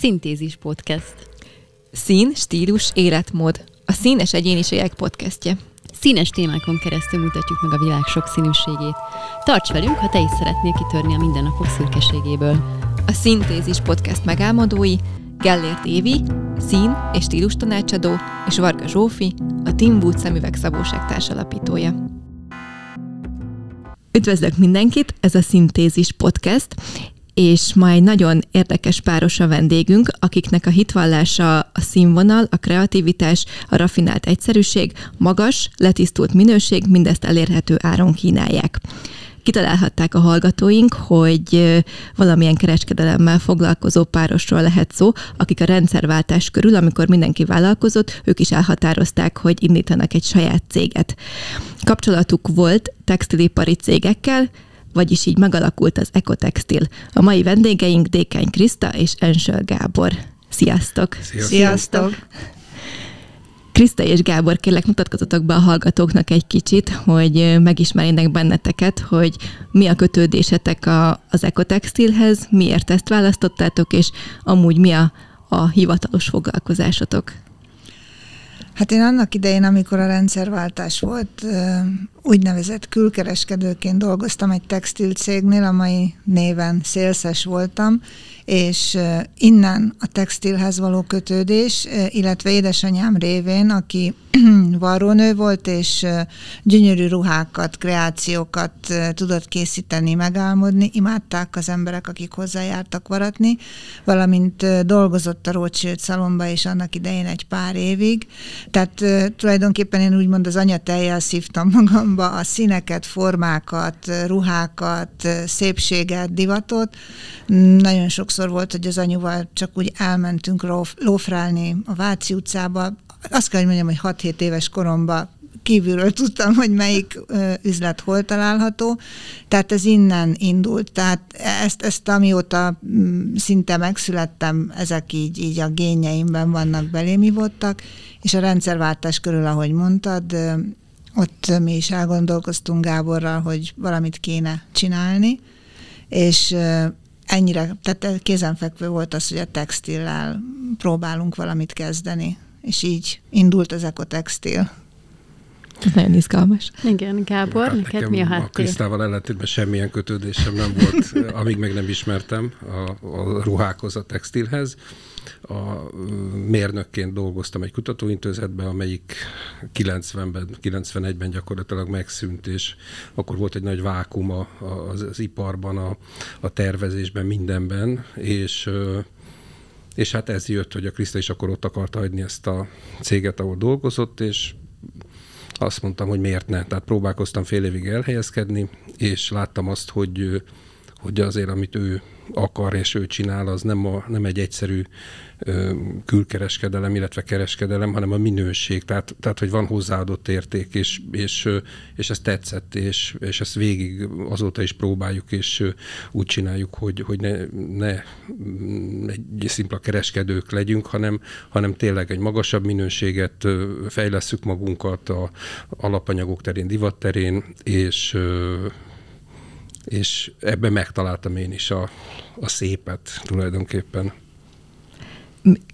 Szintézis Podcast. Szín, stílus, életmód. A Színes Egyéniségek podcastje. Színes témákon keresztül mutatjuk meg a világ sokszínűségét. Tarts velünk, ha te is szeretnél kitörni a mindennapok szürkeségéből. A Szintézis podcast megálmodói Gellért Évi, szín- és stílus tanácsadó, és Varga Zsófi, a Tim Wood szemüveg szabóság társalapítója. Üdvözlök mindenkit, ez a Szintézis podcast, és ma egy nagyon érdekes páros a vendégünk, akiknek a hitvallása a színvonal, a kreativitás, a rafinált egyszerűség, magas, letisztult minőség, mindezt elérhető áron kínálják kitalálhatták a hallgatóink, hogy valamilyen kereskedelemmel foglalkozó párosról lehet szó, akik a rendszerváltás körül, amikor mindenki vállalkozott, ők is elhatározták, hogy indítanak egy saját céget. Kapcsolatuk volt textilipari cégekkel, vagyis így megalakult az Ecotextil. A mai vendégeink Dékány Kriszta és Ensöl Gábor. Sziasztok! Sziasztok! Sziasztok. Kriszta és Gábor, kérlek mutatkozzatok be a hallgatóknak egy kicsit, hogy megismerjenek benneteket, hogy mi a kötődésetek a, az Ecotextilhez, miért ezt választottátok, és amúgy mi a, a hivatalos foglalkozásotok. Hát én annak idején, amikor a rendszerváltás volt, úgynevezett külkereskedőként dolgoztam egy textil cégnél, a mai néven szélszes voltam, és innen a textilhez való kötődés, illetve édesanyám révén, aki varrónő volt, és gyönyörű ruhákat, kreációkat tudott készíteni, megálmodni, imádták az emberek, akik hozzájártak varatni, valamint dolgozott a Rothschild szalomba, és annak idején egy pár évig. Tehát tulajdonképpen én úgymond az anyatejjel szívtam magamba a színeket, formákat, ruhákat, szépséget, divatot. Nagyon sokszor sokszor volt, hogy az anyuval csak úgy elmentünk lófrálni a Váci utcába. Azt kell, hogy mondjam, hogy 6-7 éves koromban kívülről tudtam, hogy melyik üzlet hol található, tehát ez innen indult, tehát ezt, ezt amióta mm, szinte megszülettem, ezek így, így a génjeimben vannak belémi voltak, és a rendszerváltás körül, ahogy mondtad, ott mi is elgondolkoztunk Gáborral, hogy valamit kéne csinálni, és ennyire, tehát kézenfekvő volt az, hogy a textillel próbálunk valamit kezdeni, és így indult az ekotextil. Ez nagyon izgalmas. Igen, Gábor, hát neked mi a háttér? A Krisztával ellentétben semmilyen kötődésem nem volt, amíg meg nem ismertem a, a ruhákhoz, a textilhez a mérnökként dolgoztam egy kutatóintézetben, amelyik 90-ben, 91-ben gyakorlatilag megszűnt, és akkor volt egy nagy vákum a, az, az iparban, a, a tervezésben, mindenben, és és hát ez jött, hogy a Kriszta is akkor ott akarta hagyni ezt a céget, ahol dolgozott, és azt mondtam, hogy miért ne. Tehát próbálkoztam fél évig elhelyezkedni, és láttam azt, hogy, hogy azért, amit ő akar és ő csinál, az nem, a, nem egy egyszerű ö, külkereskedelem, illetve kereskedelem, hanem a minőség. Tehát, tehát hogy van hozzáadott érték, és, és, és ez tetszett, és, és ezt végig azóta is próbáljuk, és úgy csináljuk, hogy, hogy ne, ne egy szimpla kereskedők legyünk, hanem, hanem tényleg egy magasabb minőséget fejleszünk magunkat a alapanyagok terén, divat terén, és és ebben megtaláltam én is a, a szépet tulajdonképpen.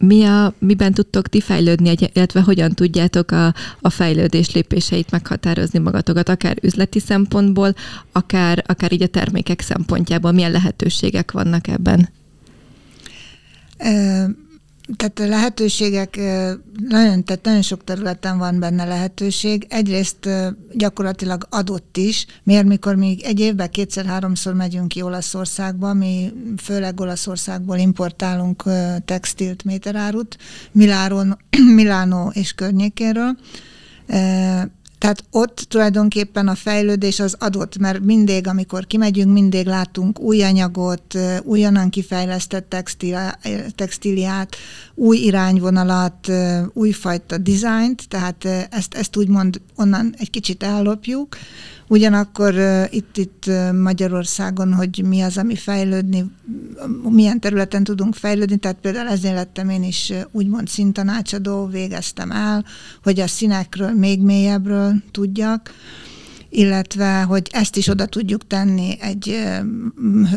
Mi a, miben tudtok ti fejlődni, illetve hogyan tudjátok a, a fejlődés lépéseit meghatározni magatokat, akár üzleti szempontból, akár, akár így a termékek szempontjából, milyen lehetőségek vannak ebben? Tehát a lehetőségek, nagyon, tehát nagyon sok területen van benne lehetőség. Egyrészt gyakorlatilag adott is, miért mikor mi egy évben kétszer-háromszor megyünk ki Olaszországba, mi főleg Olaszországból importálunk textilt, méterárut, Miláron, Milánó és környékéről, tehát ott tulajdonképpen a fejlődés az adott, mert mindig, amikor kimegyünk, mindig látunk új anyagot, újonnan kifejlesztett textíliát, új irányvonalat, újfajta dizájnt, tehát ezt, ezt úgymond onnan egy kicsit ellopjuk, Ugyanakkor itt, itt Magyarországon, hogy mi az, ami fejlődni, milyen területen tudunk fejlődni, tehát például ezért lettem én is úgymond szintanácsadó, végeztem el, hogy a színekről még mélyebbről tudjak, illetve, hogy ezt is oda tudjuk tenni egy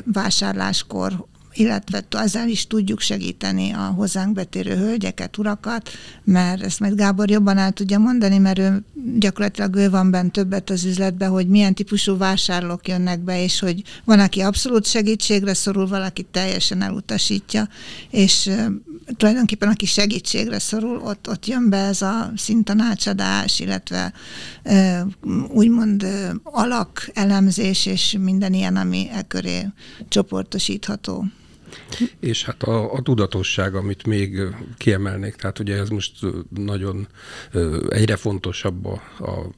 vásárláskor illetve ezzel is tudjuk segíteni a hozzánk betérő hölgyeket, urakat, mert ezt majd Gábor jobban el tudja mondani, mert ő gyakorlatilag ő van benne többet az üzletbe, hogy milyen típusú vásárlók jönnek be, és hogy van, aki abszolút segítségre szorul, valaki teljesen elutasítja, és tulajdonképpen aki segítségre szorul, ott, ott jön be ez a szintanácsadás, illetve úgymond alak elemzés, és minden ilyen, ami e köré csoportosítható. És hát a, a tudatosság, amit még kiemelnék, tehát ugye ez most nagyon egyre fontosabb a, a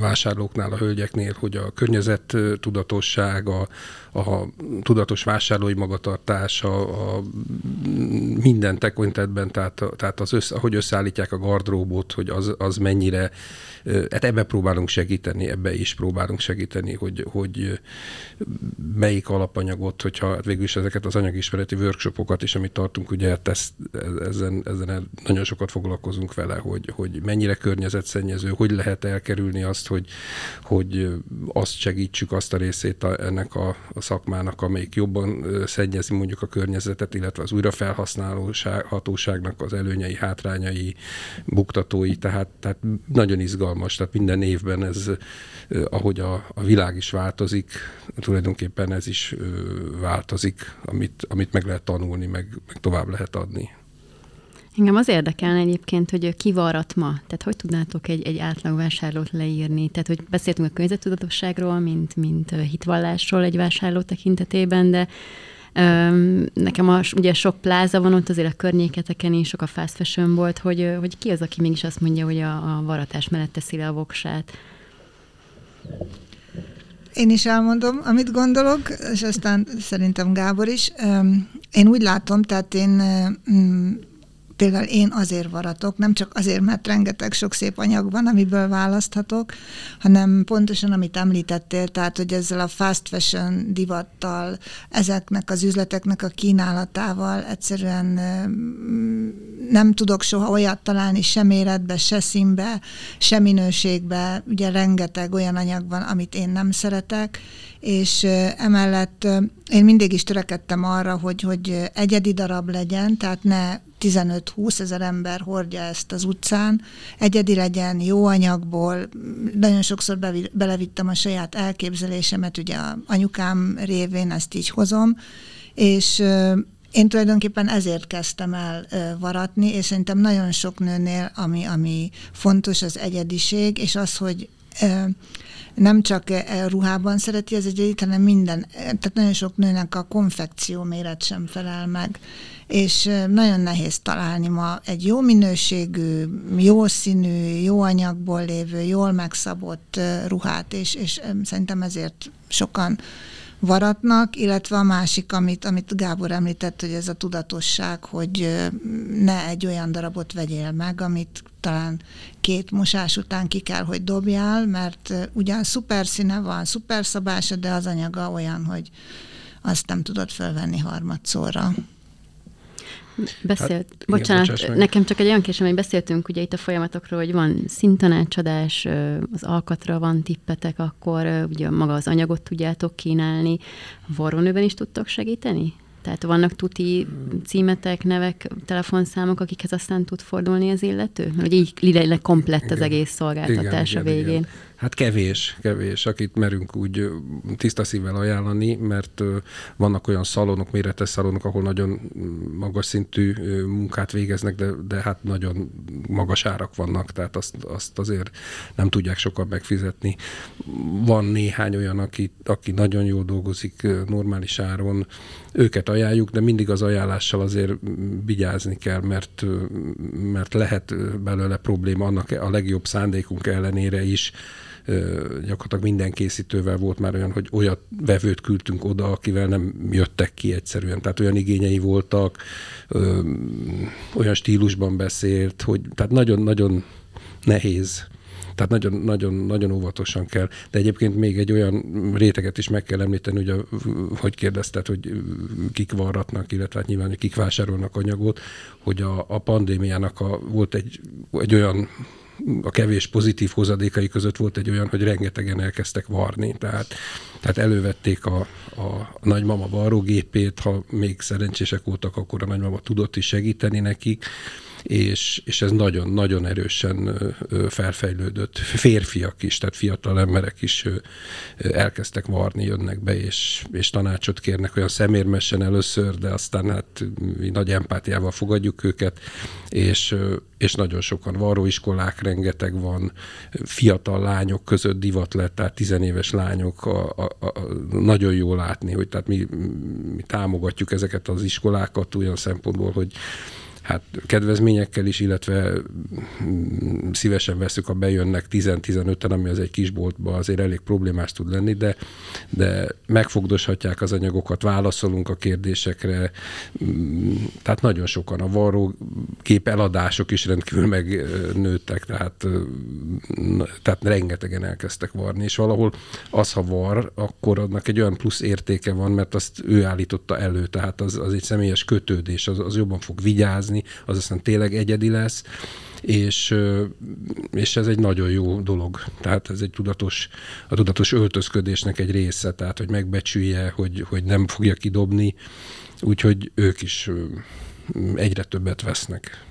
vásárlóknál, a hölgyeknél, hogy a környezet tudatosság, a, a tudatos vásárlói magatartás, a, a minden tekintetben, tehát, tehát az össze, ahogy összeállítják a gardróbot, hogy az, az mennyire, hát ebbe próbálunk segíteni, ebbe is próbálunk segíteni, hogy, hogy melyik alapanyagot, hogyha hát végül is ezeket az anyagismereti workshopokat is, amit tartunk, ugye hát ezt, ezen, ezen nagyon sokat foglalkozunk vele, hogy, hogy mennyire környezetszennyező, hogy lehet elkerülni azt, hogy, hogy azt segítsük, azt a részét a, ennek a, a szakmának, amelyik jobban szennyezi mondjuk a környezetet, illetve az újrafelhasználhatóságnak az előnyei, hátrányai, buktatói, tehát, tehát nagyon izgalmas, tehát minden évben ez, ahogy a, a világ is változik, tulajdonképpen ez is változik, amit, amit meg lehet tanulni, meg, meg tovább lehet adni. Engem az érdekelne egyébként, hogy ki varat ma. Tehát hogy tudnátok egy, egy átlag vásárlót leírni? Tehát, hogy beszéltünk a környezettudatosságról, mint, mint hitvallásról egy vásárló tekintetében, de um, nekem a, ugye sok pláza van ott azért a környéketeken is, sok a fast fashion volt, hogy, hogy ki az, aki mégis azt mondja, hogy a, a varatás mellett teszi le a voksát? Én is elmondom, amit gondolok, és aztán szerintem Gábor is. Én úgy látom, tehát én például én azért varatok, nem csak azért, mert rengeteg sok szép anyag van, amiből választhatok, hanem pontosan, amit említettél, tehát, hogy ezzel a fast fashion divattal, ezeknek az üzleteknek a kínálatával egyszerűen nem tudok soha olyat találni se méretbe, se színbe, se minőségbe, ugye rengeteg olyan anyag van, amit én nem szeretek, és emellett én mindig is törekedtem arra, hogy, hogy egyedi darab legyen, tehát ne 15-20 ezer ember hordja ezt az utcán, egyedi legyen, jó anyagból, nagyon sokszor be, belevittem a saját elképzelésemet, ugye a anyukám révén ezt így hozom, és én tulajdonképpen ezért kezdtem el varatni, és szerintem nagyon sok nőnél, ami, ami fontos, az egyediség, és az, hogy nem csak ruhában szereti az egyedit, hanem minden, tehát nagyon sok nőnek a konfekció méret sem felel meg. És nagyon nehéz találni ma egy jó minőségű, jó színű, jó anyagból lévő, jól megszabott ruhát, és, és szerintem ezért sokan varatnak, illetve a másik, amit, amit Gábor említett, hogy ez a tudatosság, hogy ne egy olyan darabot vegyél meg, amit talán két mosás után ki kell, hogy dobjál, mert ugyan szuper színe van, szuper szabása, de az anyaga olyan, hogy azt nem tudod felvenni harmadszorra. Beszélt, hát, bocsánat, igen, nekem csak egy olyan kérdésem, hogy beszéltünk ugye itt a folyamatokról, hogy van szintanácsadás, az alkatra van tippetek, akkor ugye maga az anyagot tudjátok kínálni. Varrónőben is tudtok segíteni? Tehát vannak tuti címetek, nevek, telefonszámok, akikhez aztán tud fordulni az illető? Hogy így lényleg komplett az egész szolgáltatás igen, a végén. Igen. Hát kevés, kevés, akit merünk úgy tiszta szívvel ajánlani, mert vannak olyan szalonok, méretes szalonok, ahol nagyon magas szintű munkát végeznek, de, de hát nagyon magas árak vannak, tehát azt, azt azért nem tudják sokan megfizetni. Van néhány olyan, aki, aki nagyon jól dolgozik normális áron, őket ajánljuk, de mindig az ajánlással azért vigyázni kell, mert, mert lehet belőle probléma annak a legjobb szándékunk ellenére is, gyakorlatilag minden készítővel volt már olyan, hogy olyat vevőt küldtünk oda, akivel nem jöttek ki egyszerűen. Tehát olyan igényei voltak, olyan stílusban beszélt, hogy tehát nagyon-nagyon nehéz tehát nagyon, nagyon, nagyon óvatosan kell. De egyébként még egy olyan réteget is meg kell említeni, hogy, hogy kérdezted, hogy kik varratnak, illetve hát nyilván, hogy kik vásárolnak anyagot, hogy a, a pandémiának a, volt egy, egy olyan a kevés pozitív hozadékai között volt egy olyan, hogy rengetegen elkezdtek varni. Tehát, tehát elővették a, a nagymama varrógépét, ha még szerencsések voltak, akkor a nagymama tudott is segíteni nekik és, és ez nagyon-nagyon erősen felfejlődött. Férfiak is, tehát fiatal emberek is elkezdtek varni, jönnek be, és, és tanácsot kérnek olyan szemérmesen először, de aztán hát mi nagy empátiával fogadjuk őket, és, és nagyon sokan varróiskolák rengeteg van, fiatal lányok között divat lett, tehát tizenéves lányok, a, a, a, nagyon jó látni, hogy tehát mi, mi támogatjuk ezeket az iskolákat olyan szempontból, hogy hát kedvezményekkel is, illetve mm, szívesen veszük, ha bejönnek 10-15-en, ami az egy kisboltba azért elég problémás tud lenni, de, de megfogdoshatják az anyagokat, válaszolunk a kérdésekre, mm, tehát nagyon sokan a varró kép eladások is rendkívül megnőttek, tehát, tehát rengetegen elkezdtek varni, és valahol az, ha var, akkor annak egy olyan plusz értéke van, mert azt ő állította elő, tehát az, az egy személyes kötődés, az, az jobban fog vigyázni, dolgozni, az aztán tényleg egyedi lesz, és, és ez egy nagyon jó dolog. Tehát ez egy tudatos, a tudatos öltözködésnek egy része, tehát hogy megbecsülje, hogy, hogy nem fogja kidobni, úgyhogy ők is egyre többet vesznek.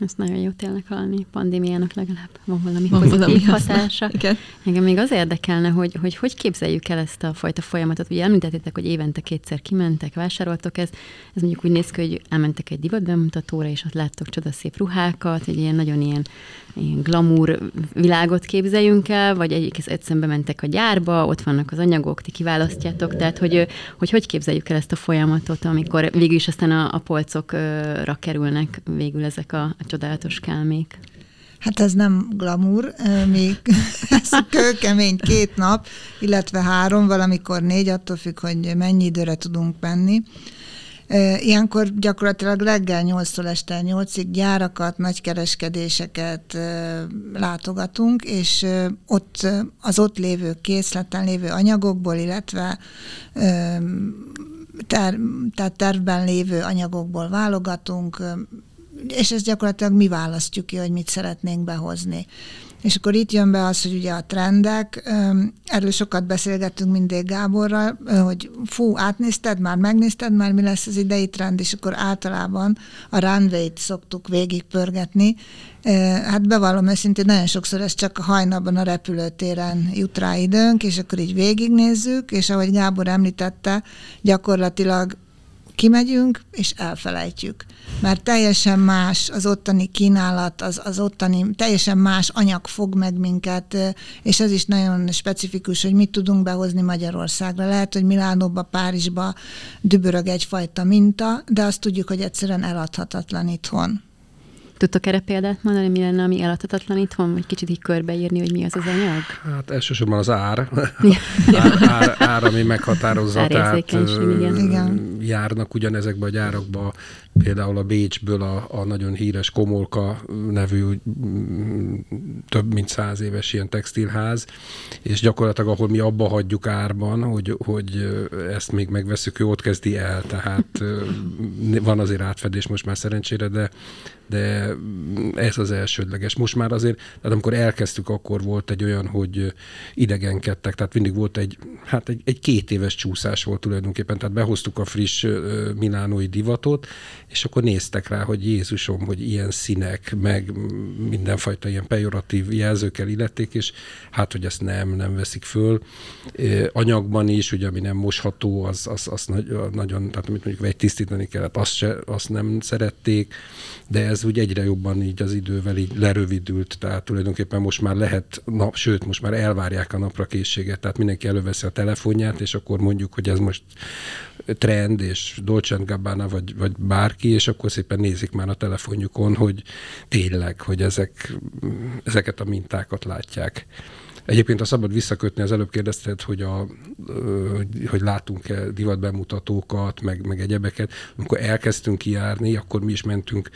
Ez nagyon jó tényleg hallani. Pandémiának legalább van valami van pozitív valami hatása. Engem még az érdekelne, hogy, hogy hogy képzeljük el ezt a fajta folyamatot. Ugye említettétek, hogy évente kétszer kimentek, vásároltok ez. Ez mondjuk úgy néz ki, hogy elmentek egy divatbemutatóra, és ott láttok csodaszép ruhákat, egy ilyen nagyon ilyen, ilyen glamour világot képzeljünk el, vagy egyik egyszerűen mentek a gyárba, ott vannak az anyagok, ti kiválasztjátok. Tehát, hogy hogy, hogy képzeljük el ezt a folyamatot, amikor végül is aztán a, a polcokra kerülnek végül ezek a, a csodálatos kálmék. Hát ez nem glamour, még ez kőkemény két nap, illetve három, valamikor négy, attól függ, hogy mennyi időre tudunk menni. Ilyenkor gyakorlatilag reggel 8-tól este 8-ig gyárakat, nagykereskedéseket látogatunk, és ott az ott lévő készleten lévő anyagokból, illetve ter, tehát tervben lévő anyagokból válogatunk, és ezt gyakorlatilag mi választjuk ki, hogy mit szeretnénk behozni. És akkor itt jön be az, hogy ugye a trendek, erről sokat beszélgettünk mindig Gáborral, hogy fú, átnézted már, megnézted már, mi lesz az idei trend, és akkor általában a runway-t szoktuk végigpörgetni. Hát bevallom őszintén, nagyon sokszor ez csak a hajnalban a repülőtéren jut rá időnk, és akkor így végignézzük, és ahogy Gábor említette, gyakorlatilag kimegyünk, és elfelejtjük. Mert teljesen más az ottani kínálat, az, az ottani, teljesen más anyag fog meg minket, és ez is nagyon specifikus, hogy mit tudunk behozni Magyarországra. Lehet, hogy Milánóba, Párizsba dübörög egyfajta minta, de azt tudjuk, hogy egyszerűen eladhatatlan itthon. Tudtok erre példát mondani, mi lenne, ami eladhatatlan itthon, vagy kicsit így körbeírni, hogy mi az az anyag? Hát elsősorban az ár, ár, ár, ár, ami meghatározza, tehát igen. járnak ugyanezekbe a gyárakba például a Bécsből a, a nagyon híres Komolka nevű több mint száz éves ilyen textilház, és gyakorlatilag ahol mi abba hagyjuk árban, hogy, hogy ezt még megveszük, ő ott kezdi el, tehát van azért átfedés most már szerencsére, de, de ez az elsődleges. Most már azért, tehát amikor elkezdtük, akkor volt egy olyan, hogy idegenkedtek, tehát mindig volt egy, hát egy, egy két éves csúszás volt tulajdonképpen, tehát behoztuk a friss milánói divatot, és akkor néztek rá, hogy Jézusom, hogy ilyen színek, meg mindenfajta ilyen pejoratív jelzőkkel illették, és hát, hogy ezt nem, nem veszik föl. Anyagban is, ugye, ami nem mosható, az, az, az nagyon, tehát amit mondjuk tisztítani kellett, azt, se, azt nem szerették, de ez úgy egyre jobban így az idővel így lerövidült, tehát tulajdonképpen most már lehet, nap, sőt, most már elvárják a napra készséget, tehát mindenki előveszi a telefonját, és akkor mondjuk, hogy ez most trend, és Dolce Gabbana, vagy, vagy bárki, és akkor szépen nézik már a telefonjukon, hogy tényleg, hogy ezek, ezeket a mintákat látják. Egyébként a szabad visszakötni, az előbb kérdezted, hogy, a, hogy látunk-e divatbemutatókat, meg, meg egyebeket. Amikor elkezdtünk kijárni, akkor mi is mentünk,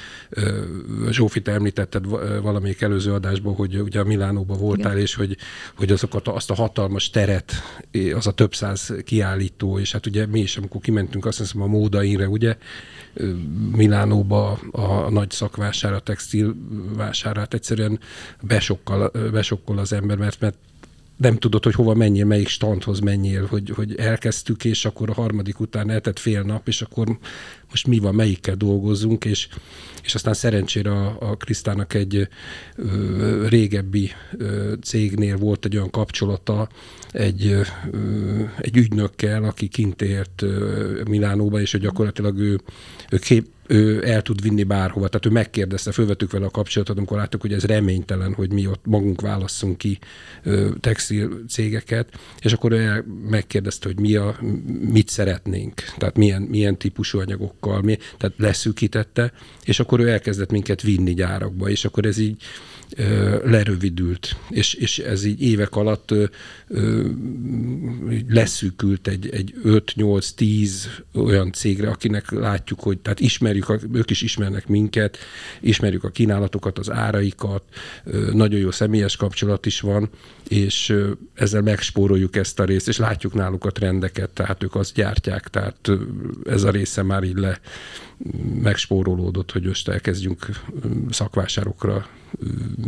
Zsófit említetted valamelyik előző adásban, hogy ugye a Milánóban voltál, Igen. és hogy, hogy azokat, azt a hatalmas teret, az a több száz kiállító, és hát ugye mi is, amikor kimentünk, azt hiszem a módainre, ugye, Milánóba a nagy szakvására, textil vásárát egyszerűen besokkal, besokkol az ember, mert, mert nem tudod, hogy hova menjél, melyik standhoz menjél, hogy, hogy elkezdtük, és akkor a harmadik után eltett fél nap, és akkor most mi van, melyikkel dolgozunk, és, és aztán szerencsére a, a Krisztának egy ö, régebbi ö, cégnél volt egy olyan kapcsolata egy, ö, egy ügynökkel, aki kint ért ö, Milánóba, és hogy gyakorlatilag ő, ő kép, ő el tud vinni bárhova. Tehát ő megkérdezte, fölvettük vele a kapcsolatot, amikor láttuk, hogy ez reménytelen, hogy mi ott magunk válasszunk ki textil cégeket, és akkor ő megkérdezte, hogy mi a, mit szeretnénk, tehát milyen, milyen típusú anyagokkal, mi, tehát leszűkítette, és akkor ő elkezdett minket vinni gyárakba, és akkor ez így lerövidült, és, és ez így évek alatt ö, ö, leszűkült egy, egy 5-8-10 olyan cégre, akinek látjuk, hogy tehát ismerjük, ők is ismernek minket, ismerjük a kínálatokat, az áraikat, ö, nagyon jó személyes kapcsolat is van, és ezzel megspóroljuk ezt a részt, és látjuk náluk a trendeket, tehát ők azt gyártják, tehát ez a része már így le megspórolódott, hogy most elkezdjünk szakvásárokra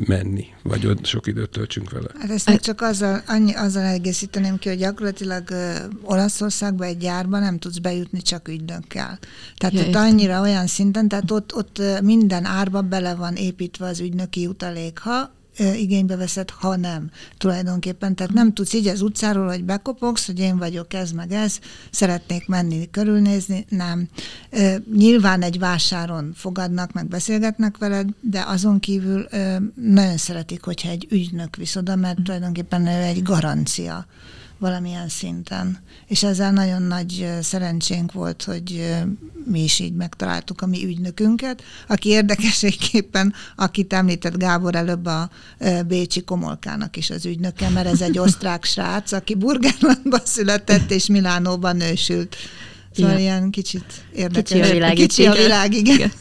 menni, vagy ott sok időt töltsünk vele. Hát ezt még csak azzal, annyi, azzal egészíteném ki, hogy gyakorlatilag Olaszországban egy gyárban nem tudsz bejutni csak ügynökkel. Tehát ja, ott annyira olyan szinten, tehát ott, ott minden árba bele van építve az ügynöki jutalék. Ha igénybe veszed, ha nem tulajdonképpen. Tehát nem tudsz így az utcáról, hogy bekopogsz, hogy én vagyok ez meg ez, szeretnék menni, körülnézni, nem. Nyilván egy vásáron fogadnak, meg beszélgetnek veled, de azon kívül nagyon szeretik, hogyha egy ügynök visz oda, mert tulajdonképpen ő egy garancia valamilyen szinten. És ezzel nagyon nagy szerencsénk volt, hogy mi is így megtaláltuk a mi ügynökünket, aki érdekességképpen, akit említett Gábor előbb a Bécsi Komolkának is az ügynöke, mert ez egy osztrák srác, aki Burgenlandban született és Milánóban nősült. Szóval ja. ilyen kicsit érdekes. Kicsi a világ. Kicsi a világ, igen. igen.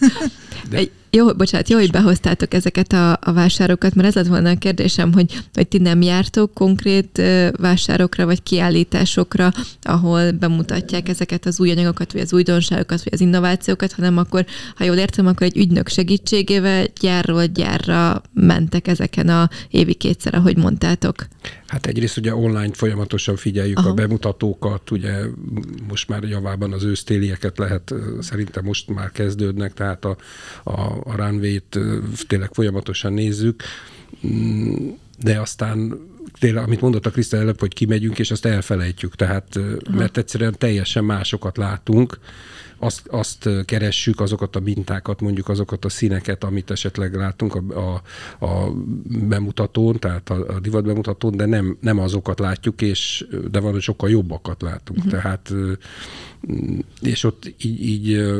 De... Jó, bocsánat, jó, hogy behoztátok ezeket a, a vásárokat, mert ez lett volna a kérdésem, hogy, hogy ti nem jártok konkrét vásárokra vagy kiállításokra, ahol bemutatják ezeket az új anyagokat, vagy az újdonságokat, vagy az innovációkat, hanem akkor, ha jól értem, akkor egy ügynök segítségével gyárról gyárra mentek ezeken a évi kétszer, ahogy mondtátok. Hát egyrészt ugye online folyamatosan figyeljük Aha. a bemutatókat, ugye most már javában az ősztélieket lehet, szerintem most már kezdődnek, tehát a, a, a runway-t tényleg folyamatosan nézzük, mm, de aztán tényleg, amit mondott a Krisztel előbb, hogy kimegyünk, és azt elfelejtjük, tehát mert egyszerűen teljesen másokat látunk, azt, azt keressük, azokat a mintákat, mondjuk azokat a színeket, amit esetleg látunk a, a, a bemutatón, tehát a, a divat bemutatón, de nem, nem azokat látjuk, és de van, hogy sokkal jobbakat látunk. Uh-huh. Tehát és ott így, így,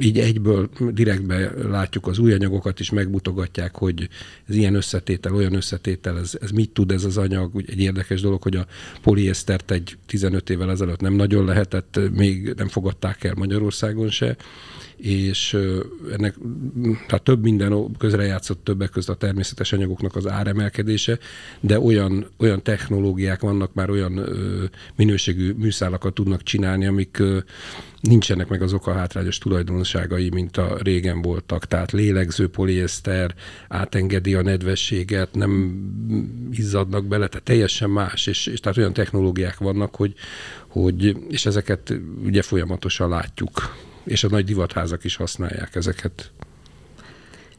így egyből direktbe látjuk az új anyagokat, és megmutogatják, hogy ez ilyen összetétel, olyan összetétel, ez, ez mit tud ez az anyag. Úgy egy érdekes dolog, hogy a poliésztert egy 15 évvel ezelőtt nem nagyon lehetett, még nem fogadták el Magyarországon se, és ennek tehát több minden közrejátszott többek között a természetes anyagoknak az áremelkedése, de olyan, olyan technológiák vannak, már olyan minőségű műszálakat tudnak csinálni, amik nincsenek meg azok a hátrányos tulajdonságai, mint a régen voltak. Tehát lélegző poliészter átengedi a nedvességet, nem izzadnak bele, tehát teljesen más, és, és tehát olyan technológiák vannak, hogy, hogy és ezeket ugye folyamatosan látjuk és a nagy divatházak is használják ezeket.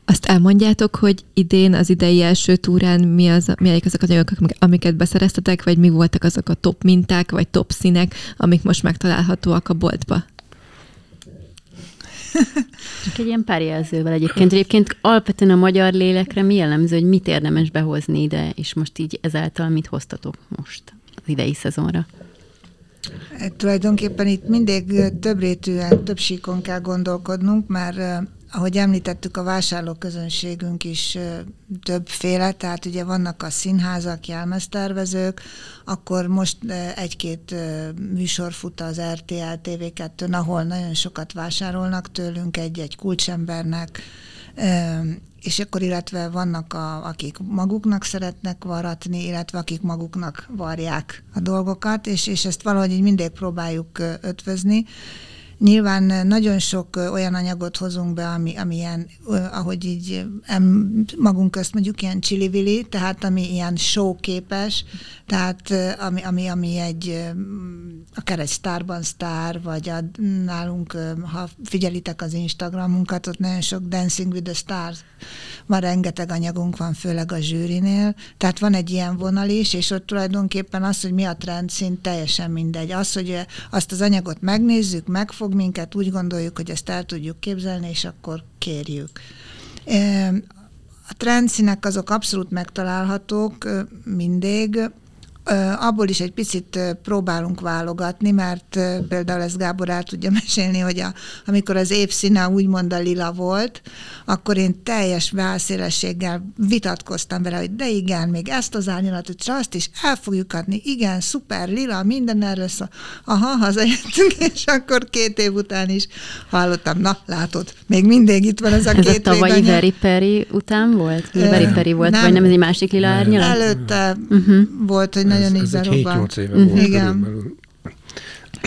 Azt elmondjátok, hogy idén az idei első túrán mi az, melyik azok az anyagok, amiket beszereztetek, vagy mi voltak azok a top minták, vagy top színek, amik most megtalálhatóak a boltba? Csak egy ilyen pár jelzővel egyébként. Egyébként alapvetően a magyar lélekre mi jellemző, hogy mit érdemes behozni ide, és most így ezáltal mit hoztatok most az idei szezonra? Hát, tulajdonképpen itt mindig több rétűen, több síkon kell gondolkodnunk, mert ahogy említettük, a vásárlóközönségünk is többféle, tehát ugye vannak a színházak, jelmeztervezők, akkor most egy-két műsor fut az RTL TV2-n, ahol nagyon sokat vásárolnak tőlünk egy-egy kulcsembernek, és akkor illetve vannak, a, akik maguknak szeretnek varatni, illetve akik maguknak varják a dolgokat, és, és ezt valahogy így mindig próbáljuk ötvözni. Nyilván nagyon sok olyan anyagot hozunk be, ami, ami ilyen, ahogy így magunk közt mondjuk ilyen csili tehát ami ilyen showképes, tehát ami, ami, ami egy akár egy sztárban sztár, vagy a, nálunk, ha figyelitek az Instagramunkat, ott nagyon sok Dancing with the Stars van, rengeteg anyagunk van, főleg a zsűrinél, tehát van egy ilyen vonal is, és ott tulajdonképpen az, hogy mi a trendszint, teljesen mindegy. Az, hogy azt az anyagot megnézzük, megfog minket, úgy gondoljuk, hogy ezt el tudjuk képzelni, és akkor kérjük. A trendszínek azok abszolút megtalálhatók mindig, abból is egy picit próbálunk válogatni, mert például ezt Gábor el tudja mesélni, hogy a, amikor az évszíne úgymond a lila volt, akkor én teljes válszélességgel vitatkoztam vele, hogy de igen, még ezt az árnyalatot, és azt is el fogjuk adni, igen, szuper, lila, minden erről szól. Aha, hazajöttünk, és akkor két év után is hallottam, na, látod, még mindig itt van ez a ez két a tavalyi Very Perry után volt? Very Perry volt, nem, vagy nem ez egy másik lila árnyalat? Előtte uh-huh. volt, hogy nagyon ez, ez egy 7-8 éve uh-huh. volt Igen. Körülbelül.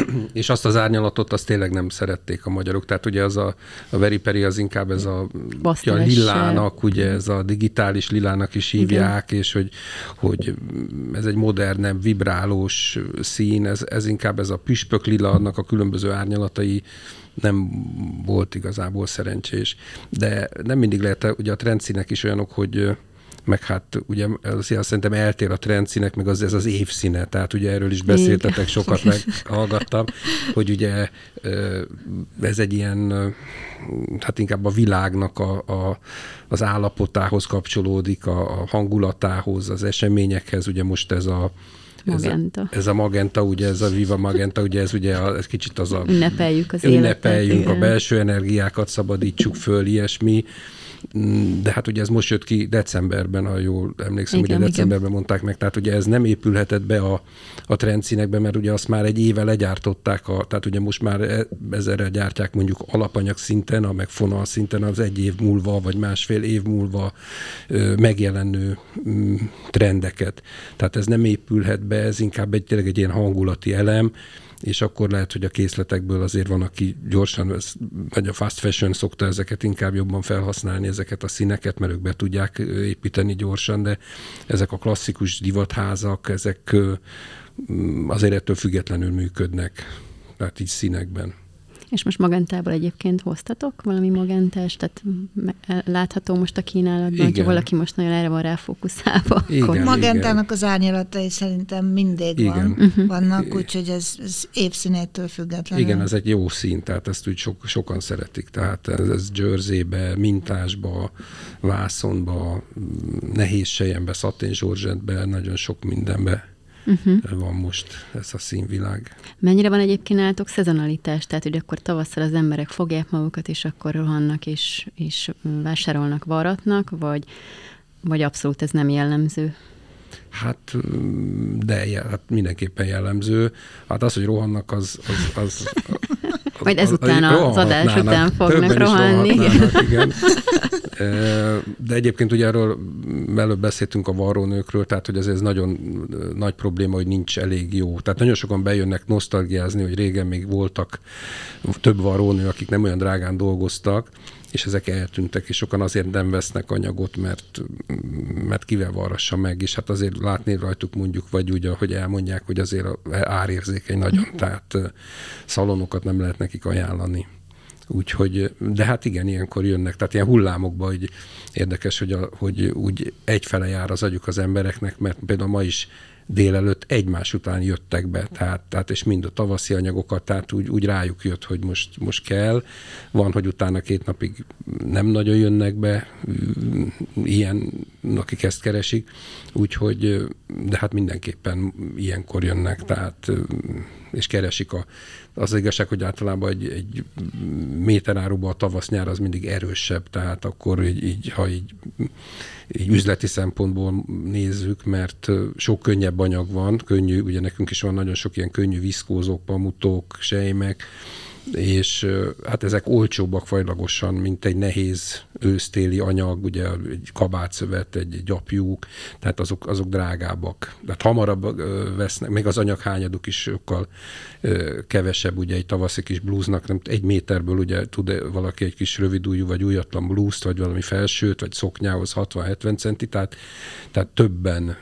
És azt az árnyalatot azt tényleg nem szerették a magyarok. Tehát ugye az a, a veriperi az inkább ez a, a lilának, ugye ez a digitális lilának is hívják, Igen. és hogy, hogy ez egy modernebb, vibrálós szín, ez, ez inkább ez a püspök lila, annak a különböző árnyalatai nem volt igazából szerencsés. De nem mindig lehet, ugye a trendszínek is olyanok, hogy meg hát ugye az, azt szerintem eltér a trendszínek, meg az, ez az évszíne, tehát ugye erről is beszéltetek, Igen. sokat meghallgattam, hogy ugye ez egy ilyen, hát inkább a világnak a, a, az állapotához kapcsolódik, a, a hangulatához, az eseményekhez, ugye most ez a Magenta. Ez a, ez a magenta, ugye ez a Viva Magenta, ugye ez ugye a, ez kicsit az a... Ünnepeljük az Ünnepeljünk, életet, a belső energiákat szabadítsuk föl, ilyesmi. Mm, de hát ugye ez most jött ki decemberben, ha jól emlékszem, igen, ugye decemberben igen. mondták meg, tehát ugye ez nem épülhetett be a, a trendszínekbe, mert ugye azt már egy éve legyártották, a, tehát ugye most már e, ezerre gyártják mondjuk alapanyag szinten, a meg fonal szinten az egy év múlva, vagy másfél év múlva megjelenő mm, trendeket. Tehát ez nem épülhet be, ez inkább egy, tényleg egy ilyen hangulati elem, és akkor lehet, hogy a készletekből azért van, aki gyorsan, vagy a fast fashion szokta ezeket inkább jobban felhasználni, ezeket a színeket, mert ők be tudják építeni gyorsan, de ezek a klasszikus divatházak, ezek azért ettől függetlenül működnek, tehát így színekben. És most magentából egyébként hoztatok valami magentást, tehát látható most a kínálatban, igen. hogyha valaki most nagyon erre van ráfókuszálva. Igen, akkor... Magentának igen. az árnyalatai szerintem mindig igen. van, uh-huh. vannak, úgyhogy ez, ez évszínétől függetlenül. Igen, ez egy jó szín, tehát ezt úgy sok, sokan szeretik. Tehát ez, ez jerseybe, mintásba, vászonba, nehéz sejembe, szatén zsorzsetbe, nagyon sok mindenbe uh-huh. van most ez a színvilág. Mennyire van egyébként nálatok szezonalitás? Tehát, hogy akkor tavasszal az emberek fogják magukat, és akkor rohannak, és, és vásárolnak, varatnak, vagy, vagy abszolút ez nem jellemző? Hát, de hát mindenképpen jellemző. Hát az, hogy rohannak, az... az, az Majd ezután az, adás után fognak rohanni. Igen. De egyébként ugye erről előbb beszéltünk a varrónőkről, tehát hogy ez, ez nagyon nagy probléma, hogy nincs elég jó. Tehát nagyon sokan bejönnek nosztalgiázni, hogy régen még voltak több varrónő, akik nem olyan drágán dolgoztak, és ezek eltűntek, és sokan azért nem vesznek anyagot, mert, mert kivel varrassa meg, és hát azért látni rajtuk mondjuk, vagy úgy, ahogy elmondják, hogy azért árérzékeny nagyon, tehát szalonokat nem lehet nekik ajánlani. Úgyhogy, de hát igen, ilyenkor jönnek, tehát ilyen hullámokba, hogy érdekes, hogy, a, hogy úgy egyfele jár az agyuk az embereknek, mert például ma is délelőtt egymás után jöttek be, tehát, tehát és mind a tavaszi anyagokat, tehát úgy, úgy rájuk jött, hogy most, most kell. Van, hogy utána két napig nem nagyon jönnek be, ilyen, akik ezt keresik, úgyhogy, de hát mindenképpen ilyenkor jönnek, tehát és keresik a, az igazság, hogy általában egy, egy méteráruban a tavasz-nyár az mindig erősebb, tehát akkor így, így ha így, így üzleti szempontból nézzük, mert sok könnyebb anyag van, könnyű, ugye nekünk is van nagyon sok ilyen könnyű viszkózók, pamutok, sejmek, és hát ezek olcsóbbak fajlagosan, mint egy nehéz ősztéli anyag, ugye egy kabátszövet, egy gyapjuk, tehát azok, azok drágábbak. Tehát hamarabb vesznek, még az anyaghányaduk is sokkal kevesebb, ugye egy tavaszi kis blúznak, nem egy méterből ugye tud valaki egy kis rövidújú vagy újatlan blúzt, vagy valami felsőt, vagy szoknyához 60-70 centi, tehát, tehát többen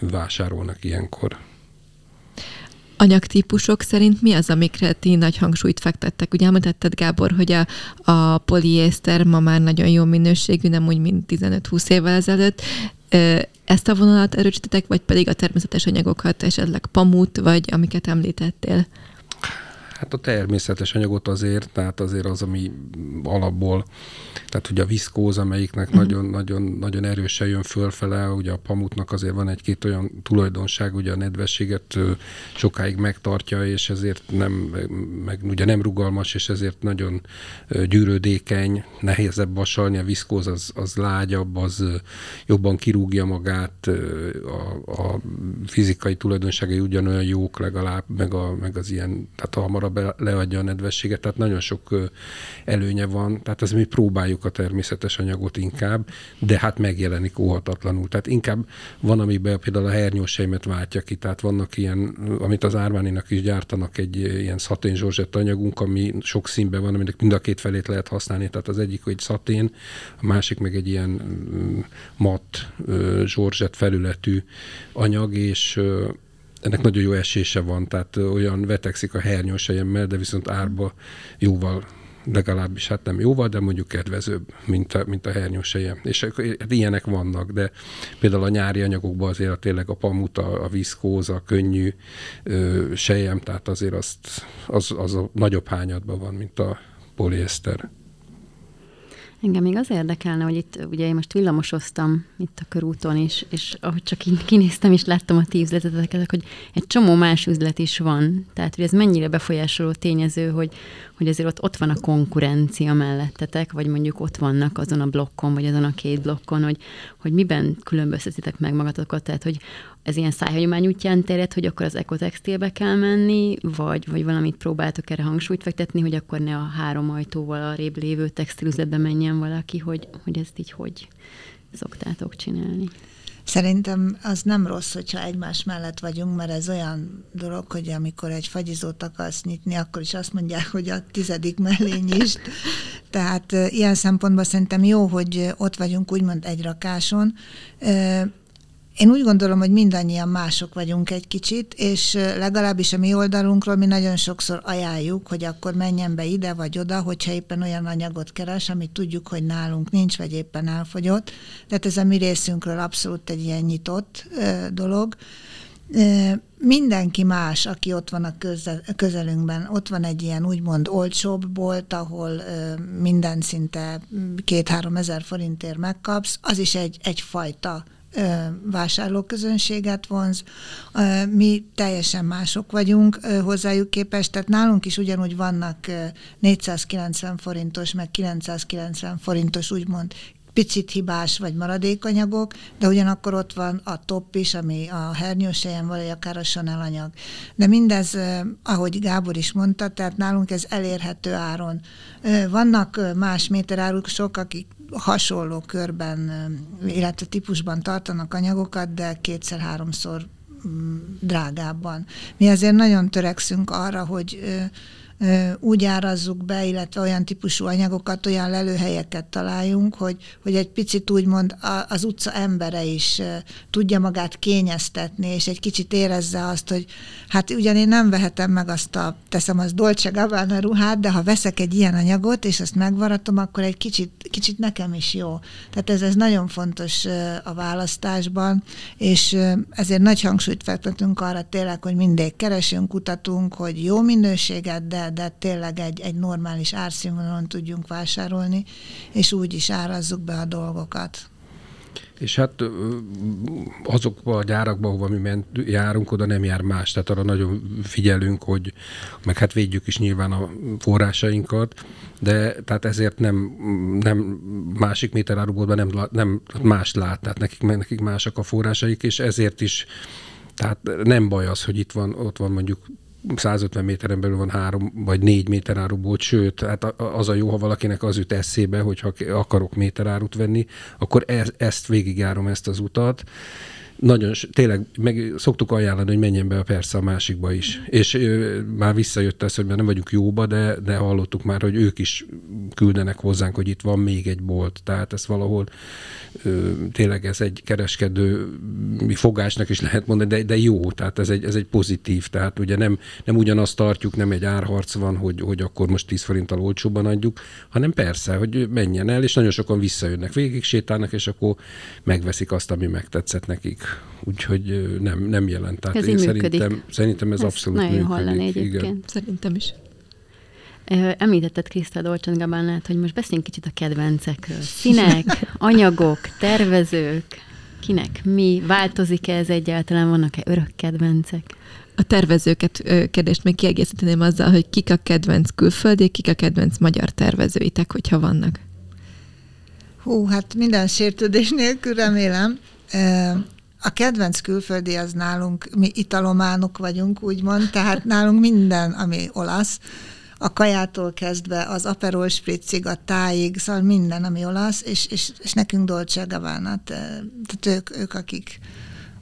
vásárolnak ilyenkor anyagtípusok szerint mi az, amikre ti nagy hangsúlyt fektettek? Ugye említetted, Gábor, hogy a, a poliészter ma már nagyon jó minőségű, nem úgy, mint 15-20 évvel ezelőtt. Ezt a vonalat erősítetek, vagy pedig a természetes anyagokat, esetleg pamut, vagy amiket említettél? Hát a természetes anyagot azért, tehát azért az, ami alapból, tehát ugye a viszkóz, amelyiknek uh-huh. nagyon, nagyon, nagyon erősen jön fölfele, ugye a pamutnak azért van egy-két olyan tulajdonság, ugye a nedvességet sokáig megtartja, és ezért nem, meg ugye nem rugalmas, és ezért nagyon gyűrődékeny, nehézebb vasalni, a viszkóz az, az lágyabb, az jobban kirúgja magát, a, a fizikai tulajdonságai ugyanolyan jók legalább, meg, a, meg az ilyen, tehát hamarabb be, leadja a nedvességet, tehát nagyon sok előnye van, tehát az mi próbáljuk a természetes anyagot inkább, de hát megjelenik óhatatlanul. Tehát inkább van, amiben például a hernyóseimet váltja ki, tehát vannak ilyen, amit az Árváninak is gyártanak, egy ilyen szatén zsorzsett anyagunk, ami sok színben van, aminek mind a két felét lehet használni, tehát az egyik egy szatén, a másik meg egy ilyen mat zsorzsett felületű anyag, és ennek nagyon jó esése van, tehát olyan vetekszik a hernyósejemmel, de viszont árba jóval legalábbis hát nem jóval, de mondjuk kedvezőbb, mint a, mint a hernyósejem. És hát ilyenek vannak, de például a nyári anyagokban azért tényleg a pamut, a, a viszkóz, a könnyű ö, sejem, tehát azért azt, az, az a nagyobb hányadban van, mint a poliészter. Engem még az érdekelne, hogy itt ugye én most villamosoztam itt a körúton is, és ahogy csak így kinéztem és láttam a ti üzleteteket, hogy egy csomó más üzlet is van. Tehát, hogy ez mennyire befolyásoló tényező, hogy, hogy azért ott, ott van a konkurencia mellettetek, vagy mondjuk ott vannak azon a blokkon, vagy azon a két blokkon, hogy, hogy miben különböztetitek meg magatokat, tehát hogy ez ilyen szájhagyomány útján terjed, hogy akkor az ekotextilbe kell menni, vagy, vagy valamit próbáltok erre hangsúlyt fektetni, hogy akkor ne a három ajtóval a rébb lévő textilüzletbe menjen valaki, hogy, hogy ezt így hogy szoktátok csinálni? Szerintem az nem rossz, hogyha egymás mellett vagyunk, mert ez olyan dolog, hogy amikor egy fagyizót akarsz nyitni, akkor is azt mondják, hogy a tizedik mellé nyisd. Tehát ilyen szempontból szerintem jó, hogy ott vagyunk úgymond egy rakáson. Én úgy gondolom, hogy mindannyian mások vagyunk egy kicsit, és legalábbis a mi oldalunkról mi nagyon sokszor ajánljuk, hogy akkor menjen be ide vagy oda, hogyha éppen olyan anyagot keres, amit tudjuk, hogy nálunk nincs, vagy éppen elfogyott. Tehát ez a mi részünkről abszolút egy ilyen nyitott dolog. Mindenki más, aki ott van a közelünkben, ott van egy ilyen úgymond olcsóbb bolt, ahol minden szinte két-három ezer forintért megkapsz, az is egy, egyfajta vásárlóközönséget vonz. Mi teljesen mások vagyunk hozzájuk képest, tehát nálunk is ugyanúgy vannak 490 forintos, meg 990 forintos úgymond picit hibás vagy maradékanyagok, de ugyanakkor ott van a top is, ami a hernyósejen vagy akár a Chanel anyag. De mindez, ahogy Gábor is mondta, tehát nálunk ez elérhető áron. Vannak más méterárusok, akik hasonló körben, illetve típusban tartanak anyagokat, de kétszer-háromszor mm, drágábban. Mi azért nagyon törekszünk arra, hogy úgy árazzuk be, illetve olyan típusú anyagokat, olyan lelőhelyeket találjunk, hogy, hogy egy picit úgymond az utca embere is tudja magát kényeztetni, és egy kicsit érezze azt, hogy hát ugyan én nem vehetem meg azt a, teszem az Dolce Gabbana ruhát, de ha veszek egy ilyen anyagot, és azt megvaratom, akkor egy kicsit, kicsit nekem is jó. Tehát ez, ez nagyon fontos a választásban, és ezért nagy hangsúlyt fektetünk arra tényleg, hogy mindig keresünk, kutatunk, hogy jó minőséget, de de tényleg egy, egy normális árszínvonalon tudjunk vásárolni, és úgy is árazzuk be a dolgokat. És hát azokba a gyárakba, ahova mi ment, járunk, oda nem jár más. Tehát arra nagyon figyelünk, hogy meg hát védjük is nyilván a forrásainkat, de tehát ezért nem, nem másik méteráruboltban nem, nem más lát, tehát nekik, nekik másak a forrásaik, és ezért is tehát nem baj az, hogy itt van, ott van mondjuk 150 méteren belül van három vagy négy méter árubót, sőt, hát az a jó, ha valakinek az üt eszébe, hogy ha akarok méterárut venni, akkor e, ezt végigjárom ezt az utat, nagyon, tényleg meg szoktuk ajánlani, hogy menjen be a persze a másikba is. És ö, már visszajött ez, hogy már nem vagyunk jóba, de, de hallottuk már, hogy ők is küldenek hozzánk, hogy itt van még egy bolt. Tehát ez valahol ö, tényleg ez egy kereskedő fogásnak is lehet mondani, de, de jó, tehát ez egy, ez egy pozitív. Tehát ugye nem, nem ugyanazt tartjuk, nem egy árharc van, hogy, hogy akkor most 10 forinttal olcsóban adjuk, hanem persze, hogy menjen el, és nagyon sokan visszajönnek, végig sétálnak, és akkor megveszik azt, ami megtetszett nekik úgyhogy nem, nem jelent. Tehát ez én szerintem, szerintem ez, ez abszolút nagyon működik. hallani egyébként. Igen. Szerintem is. Említetted Kriszta Dolce Gabbánát, hogy most beszéljünk kicsit a kedvencekről. Színek, anyagok, tervezők, kinek mi? Változik-e ez egyáltalán? Vannak-e örök kedvencek? A tervezőket kérdést még kiegészíteném azzal, hogy kik a kedvenc külföldi, kik a kedvenc magyar tervezőitek, hogyha vannak. Hú, hát minden sértődés nélkül remélem. A kedvenc külföldi az nálunk, mi italománok vagyunk, úgymond, tehát nálunk minden, ami olasz, a kajától kezdve az Aperol spritzig, a tájig, szóval minden, ami olasz, és, és, és nekünk Dolce Gabbana, tehát ők, ők, akik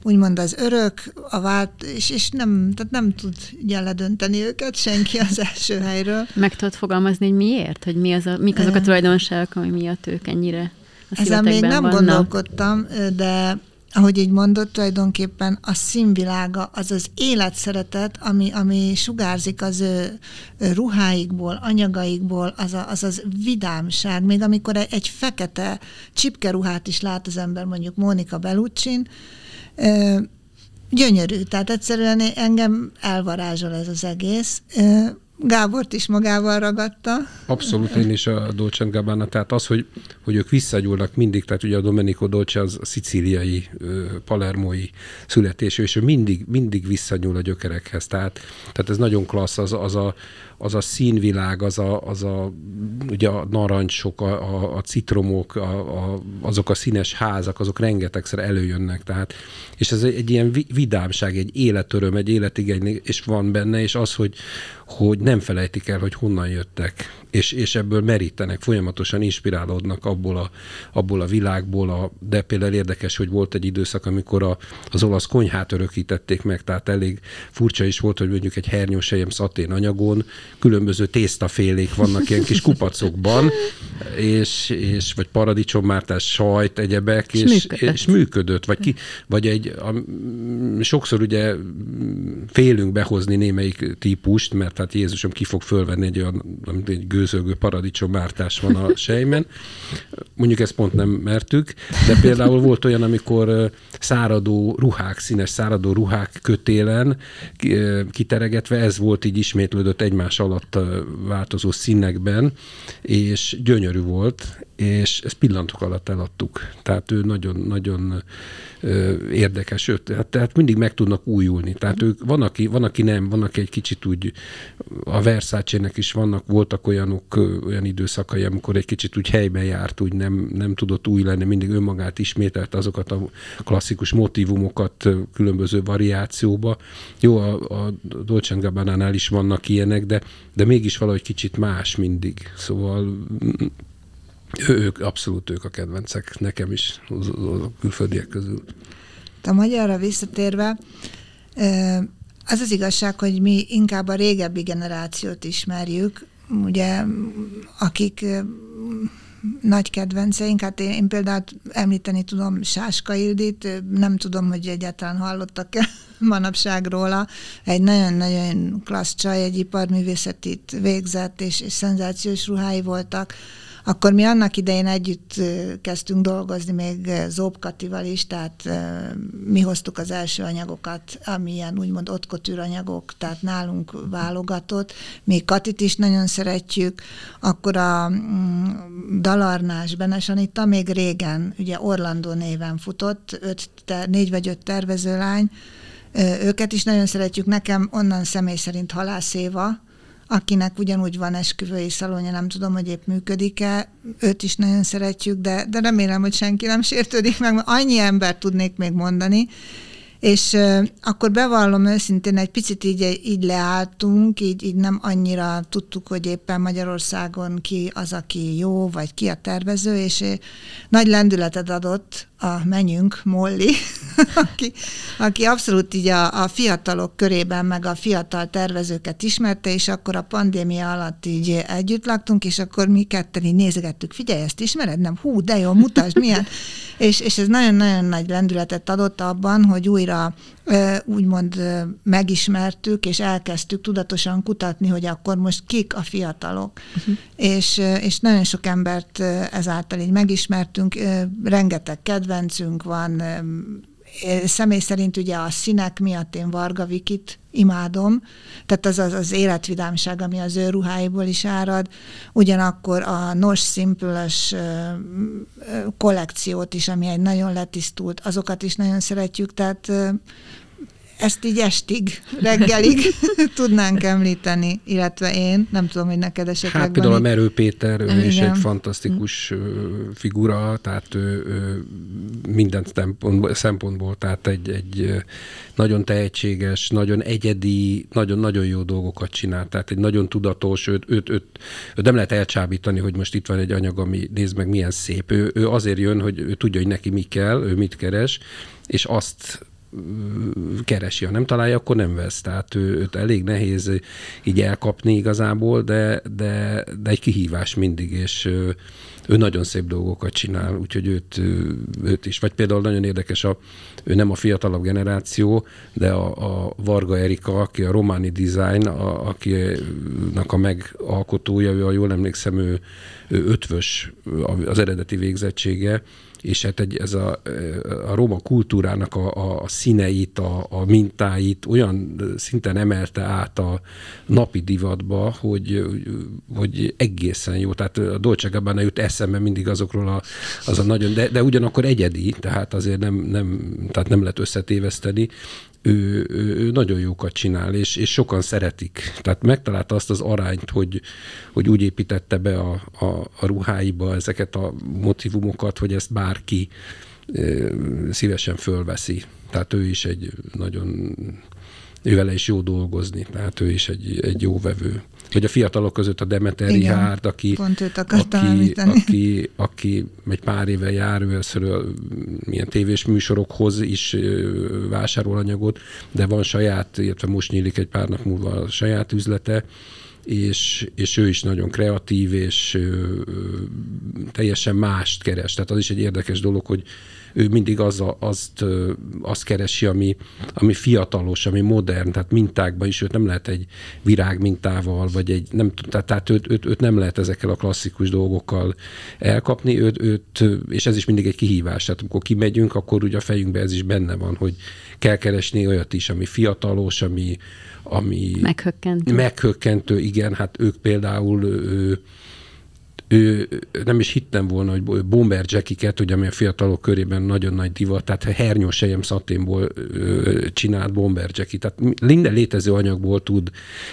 úgymond az örök, a vált, és, és nem, tehát nem tud ledönteni őket senki az első helyről. Meg tudod fogalmazni, hogy miért? Hogy mi az a, mik azok a tulajdonságok, ami miatt ők ennyire a Ezen még nem vannak. gondolkodtam, de ahogy így mondott, tulajdonképpen a színvilága, az az életszeretet, ami, ami sugárzik az ő ruháikból, anyagaikból, az, a, az az vidámság. Még amikor egy, egy fekete csipke ruhát is lát az ember, mondjuk Mónika Belucsin, gyönyörű. Tehát egyszerűen engem elvarázsol ez az egész. Gábort is magával ragadta. Abszolút, én is a Dolce Gabbana, tehát az, hogy, hogy ők visszagyúlnak mindig, tehát ugye a Domenico Dolce az a szicíliai, palermói születésű, és ő mindig, mindig visszanyúl a gyökerekhez, tehát, tehát ez nagyon klassz, az, az a, az a színvilág, az a, az a ugye a narancsok, a, a, a citromok, a, a, azok a színes házak, azok rengetegszer előjönnek, tehát, és ez egy, egy ilyen vidámság, egy életöröm, egy életigény, és van benne, és az, hogy, hogy nem felejtik el, hogy honnan jöttek, és, és ebből merítenek, folyamatosan inspirálódnak abból a, abból a világból, a, de például érdekes, hogy volt egy időszak, amikor a, az olasz konyhát örökítették meg, tehát elég furcsa is volt, hogy mondjuk egy hernyósejem szatén anyagon különböző tésztafélék vannak ilyen kis kupacokban, és, és vagy paradicsommártás, sajt, egyebek, és, és, működött. és működött. Vagy, ki, vagy egy, a, sokszor ugye félünk behozni némelyik típust, mert hát Jézusom ki fog fölvenni egy olyan, amit egy gőzölgő paradicsommártás van a sejmen. Mondjuk ezt pont nem mertük, de például volt olyan, amikor száradó ruhák, színes száradó ruhák kötélen kiteregetve, ez volt így ismétlődött egymás alatt változó színekben, és gyönyörű volt, és ezt pillantok alatt eladtuk. Tehát ő nagyon-nagyon érdekes, tehát, tehát mindig meg tudnak újulni. Tehát ők, van, aki, van, aki nem, van, aki egy kicsit úgy, a Versace-nek is vannak, voltak olyanok, olyan időszakai, amikor egy kicsit úgy helyben járt, úgy nem, nem tudott új lenni, mindig önmagát ismételt azokat a klasszikus motivumokat különböző variációba. Jó, a, a Dolce Gabbana-nál is vannak ilyenek, de, de mégis valahogy kicsit más mindig. Szóval ők, abszolút ők a kedvencek, nekem is a külföldiek közül. A magyarra visszatérve, az az igazság, hogy mi inkább a régebbi generációt ismerjük, ugye, akik nagy kedvenceink, hát én, én például említeni tudom Sáska Ildit, nem tudom, hogy egyáltalán hallottak-e manapság róla. Egy nagyon-nagyon klassz csaj, egy iparművészetit végzett, és, és szenzációs ruhái voltak akkor mi annak idején együtt kezdtünk dolgozni még Zóbkatival is, tehát mi hoztuk az első anyagokat, amilyen úgymond ottkotűr anyagok, tehát nálunk válogatott. Mi Katit is nagyon szeretjük, akkor a mm, Dalarnás Benes Anita még régen, ugye Orlandó néven futott, öt, négy vagy öt tervezőlány, őket is nagyon szeretjük. Nekem onnan személy szerint Halász Éva, akinek ugyanúgy van esküvői szalonja, nem tudom, hogy épp működik-e, őt is nagyon szeretjük, de, de remélem, hogy senki nem sértődik meg, mert annyi embert tudnék még mondani, és akkor bevallom őszintén, egy picit így, így leálltunk, így, így nem annyira tudtuk, hogy éppen Magyarországon ki az, aki jó, vagy ki a tervező, és nagy lendületet adott a menyünk, Molly, aki, aki abszolút így a, a fiatalok körében, meg a fiatal tervezőket ismerte, és akkor a pandémia alatt így együtt laktunk, és akkor mi ketten így nézegettük, figyelj, ezt ismered? Nem, hú, de jó, mutasd, milyen. és, és ez nagyon-nagyon nagy lendületet adott abban, hogy újra úgymond megismertük, és elkezdtük tudatosan kutatni, hogy akkor most kik a fiatalok. Uh-huh. És, és nagyon sok embert ezáltal így megismertünk, rengeteg kedvencünk van, személy szerint ugye a színek miatt én Varga Vikit imádom, tehát az az, az életvidámság, ami az ő ruháiból is árad, ugyanakkor a Nos simple kollekciót is, ami egy nagyon letisztult, azokat is nagyon szeretjük, tehát ezt így estig, reggelig tudnánk említeni, illetve én, nem tudom, hogy neked esetleg Hát például a Merő Péter, ő Igen. is egy fantasztikus figura, tehát ő, ő minden szempontból, szempontból, tehát egy, egy nagyon tehetséges, nagyon egyedi, nagyon-nagyon jó dolgokat csinál, tehát egy nagyon tudatos, őt, őt, őt, őt nem lehet elcsábítani, hogy most itt van egy anyag, ami nézd meg milyen szép. Ő, ő azért jön, hogy ő tudja, hogy neki mi kell, ő mit keres, és azt keresi, ha nem találja, akkor nem vesz. Tehát ő, őt elég nehéz így elkapni igazából, de, de, de egy kihívás mindig, és ő nagyon szép dolgokat csinál, úgyhogy őt, őt is. Vagy például nagyon érdekes, a, ő nem a fiatalabb generáció, de a, a Varga Erika, aki a Romani Design, a, akinek a megalkotója, ő, a jól emlékszem, ő, ő ötvös az eredeti végzettsége, és hát egy, ez a, a roma kultúrának a, a, a színeit, a, a mintáit olyan szinten emelte át a napi divatba, hogy, hogy egészen jó. Tehát a Dolce Gabbana jut eszembe mindig azokról a, az a nagyon, de, de ugyanakkor egyedi, tehát azért nem, nem, tehát nem lehet összetéveszteni, ő, ő, ő nagyon jókat csinál, és, és sokan szeretik. Tehát megtalálta azt az arányt, hogy, hogy úgy építette be a, a, a ruháiba ezeket a motivumokat, hogy ezt bárki szívesen fölveszi. Tehát ő is egy nagyon, ővele is jó dolgozni, tehát ő is egy, egy jó vevő vagy a fiatalok között a Demeter Igen, Richard, aki, aki, aki, aki egy pár éve jár, ő először milyen tévés műsorokhoz is vásárol anyagot, de van saját, illetve most nyílik egy pár nap múlva a saját üzlete, és, és ő is nagyon kreatív, és ö, teljesen mást keres. Tehát az is egy érdekes dolog, hogy ő mindig az a, azt, azt keresi, ami, ami fiatalos, ami modern, tehát mintákban is őt nem lehet egy virág mintával, vagy egy, nem tehát, tehát őt, őt, őt, nem lehet ezekkel a klasszikus dolgokkal elkapni, őt, őt, és ez is mindig egy kihívás. Tehát amikor kimegyünk, akkor ugye a fejünkben ez is benne van, hogy kell keresni olyat is, ami fiatalos, ami, ami meghökkentő. meghökkentő, igen, hát ők például ő, ő nem is hittem volna, hogy bomber jackiket, ugye ami a fiatalok körében nagyon nagy divat, tehát hernyós sejem szaténból csinált bomber jackit. Tehát minden létező anyagból tud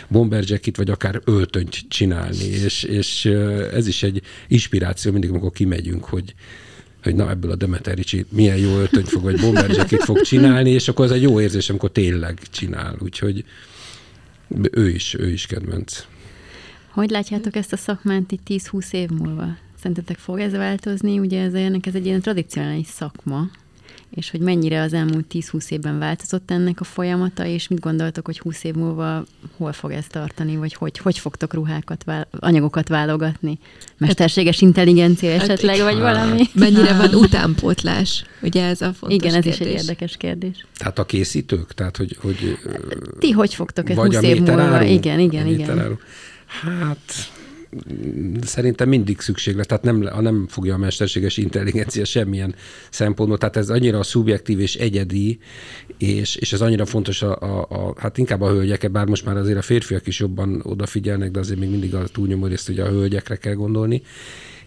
bomber jackit, vagy akár öltönyt csinálni, és, és ez is egy inspiráció mindig, amikor kimegyünk, hogy hogy na ebből a Demeter Ricsi milyen jó öltönyt fog, vagy bomber fog csinálni, és akkor az egy jó érzés, amikor tényleg csinál. Úgyhogy ő is, ő is kedvenc. Hogy látjátok ezt a szakmát itt 10-20 év múlva? Szerintetek fog ez változni? Ugye ez, ennek ez egy ilyen tradicionális szakma, és hogy mennyire az elmúlt 10-20 évben változott ennek a folyamata, és mit gondoltok, hogy 20 év múlva hol fog ez tartani, vagy hogy, hogy fogtok ruhákat, anyagokat válogatni? Mesterséges intelligencia hát esetleg, hát, vagy valami? Mennyire van utánpótlás? Ugye ez a fontos Igen, ez kérdés. is egy érdekes kérdés. Tehát a készítők? Tehát, hogy, hogy Ti hogy fogtok ezt 20 év múlva? Igen, igen, igen. Hát szerintem mindig szükség lesz, tehát nem, nem fogja a mesterséges intelligencia semmilyen szempontból, tehát ez annyira szubjektív és egyedi, és, és ez annyira fontos a, a, a, hát inkább a hölgyek, bár most már azért a férfiak is jobban odafigyelnek, de azért még mindig a túlnyomó részt ugye a hölgyekre kell gondolni,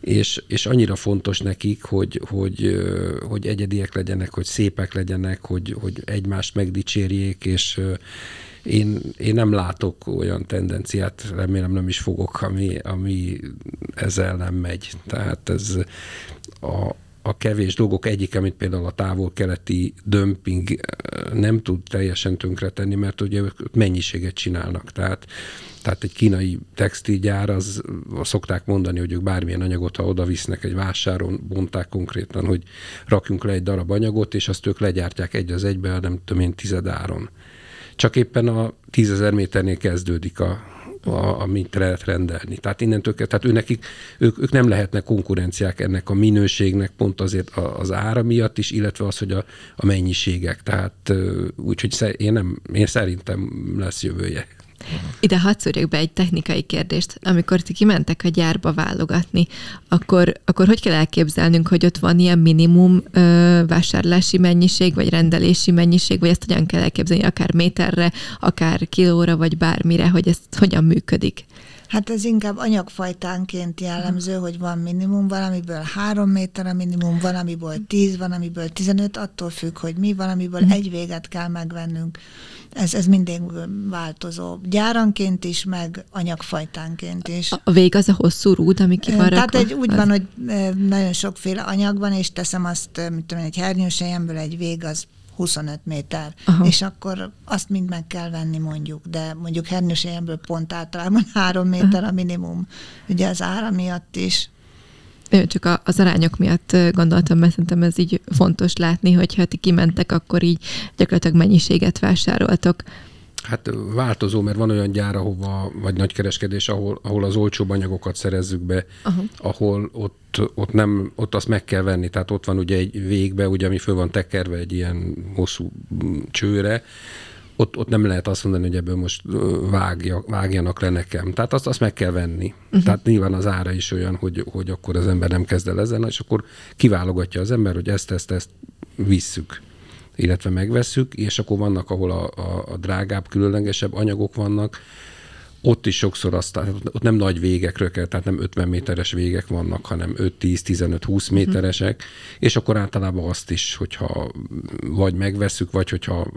és, és annyira fontos nekik, hogy, hogy, hogy egyediek legyenek, hogy szépek legyenek, hogy, hogy egymást megdicsérjék, és én, én nem látok olyan tendenciát, remélem nem is fogok, ami, ami ezzel nem megy. Tehát ez a, a kevés dolgok egyik, amit például a távol-keleti dömping nem tud teljesen tönkretenni, mert ugye mennyiséget csinálnak. Tehát tehát egy kínai textilgyár, az, az szokták mondani, hogy ők bármilyen anyagot, ha oda visznek egy vásáron, bonták konkrétan, hogy rakjunk le egy darab anyagot, és azt ők legyártják egy az egybe, nem tudom én, tizedáron. Csak éppen a tízezer méternél kezdődik a, a, amit lehet rendelni. Tehát innentől, tehát őnekik, ők, ők nem lehetnek konkurenciák ennek a minőségnek, pont azért az ára miatt is, illetve az, hogy a, a mennyiségek. Tehát úgyhogy én, nem, én szerintem lesz jövője. Ide hadd szúrjak be egy technikai kérdést. Amikor ti kimentek a gyárba válogatni, akkor, akkor hogy kell elképzelnünk, hogy ott van ilyen minimum ö, vásárlási mennyiség, vagy rendelési mennyiség, vagy ezt hogyan kell elképzelni, akár méterre, akár kilóra, vagy bármire, hogy ez hogyan működik? Hát ez inkább anyagfajtánként jellemző, hogy van minimum, valamiből három méter a minimum, valamiből tíz, valamiből tizenöt, attól függ, hogy mi, valamiből mm. egy véget kell megvennünk. Ez, ez mindig változó. Gyáranként is, meg anyagfajtánként is. A vég az a hosszú rúd, ami ki van Tehát egy, úgy az... van, hogy nagyon sokféle anyag van, és teszem azt, mit tudom, egy hernyősejemből egy vég az 25 méter, Aha. és akkor azt mind meg kell venni mondjuk, de mondjuk hernyősejemből pont általában 3 méter a minimum, ugye az ára miatt is. Csak az arányok miatt gondoltam, mert szerintem ez így fontos látni, hogy ha ti kimentek, akkor így gyakorlatilag mennyiséget vásároltok. Hát változó, mert van olyan gyár, ahova, vagy nagykereskedés, ahol, ahol az olcsóbb anyagokat szerezzük be, Aha. ahol ott, ott, nem, ott azt meg kell venni. Tehát ott van ugye egy végbe, ugye, ami föl van tekerve egy ilyen hosszú csőre, ott, ott nem lehet azt mondani, hogy ebből most vágja, vágjanak le nekem. Tehát azt, azt meg kell venni. Uh-huh. Tehát nyilván az ára is olyan, hogy, hogy akkor az ember nem kezd el ezen, és akkor kiválogatja az ember, hogy ezt, ezt, ezt visszük illetve megvesszük, és akkor vannak, ahol a, a, a drágább, különlegesebb anyagok vannak, ott is sokszor azt, ott nem nagy végekről kell, tehát nem 50 méteres végek vannak, hanem 5, 10, 15, 20 méteresek, uh-huh. és akkor általában azt is, hogyha vagy megveszük, vagy hogyha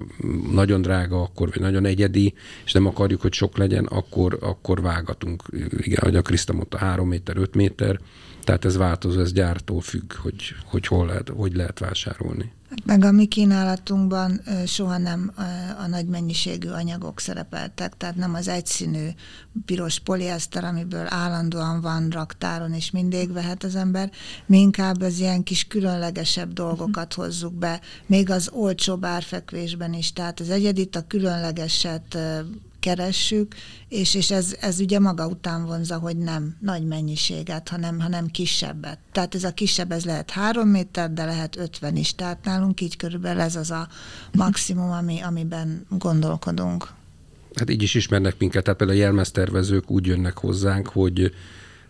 nagyon drága, akkor vagy nagyon egyedi, és nem akarjuk, hogy sok legyen, akkor, akkor vágatunk. Igen, ahogy a Kriszta mondta, 3 méter, 5 méter, tehát ez változó, ez gyártól függ, hogy, hogy hol lehet, hogy lehet vásárolni. Meg a mi kínálatunkban soha nem a nagy mennyiségű anyagok szerepeltek, tehát nem az egyszínű piros polieszter, amiből állandóan van raktáron, és mindig vehet az ember. Mi inkább az ilyen kis különlegesebb dolgokat hozzuk be, még az olcsóbb árfekvésben is. Tehát az egyedit, a különlegeset keressük, és, és ez, ez ugye maga után vonza, hogy nem nagy mennyiséget, hanem, hanem kisebbet. Tehát ez a kisebb, ez lehet három méter, de lehet ötven is. Tehát nálunk így körülbelül ez az a maximum, ami, amiben gondolkodunk. Hát így is ismernek minket, tehát például a jelmeztervezők úgy jönnek hozzánk, hogy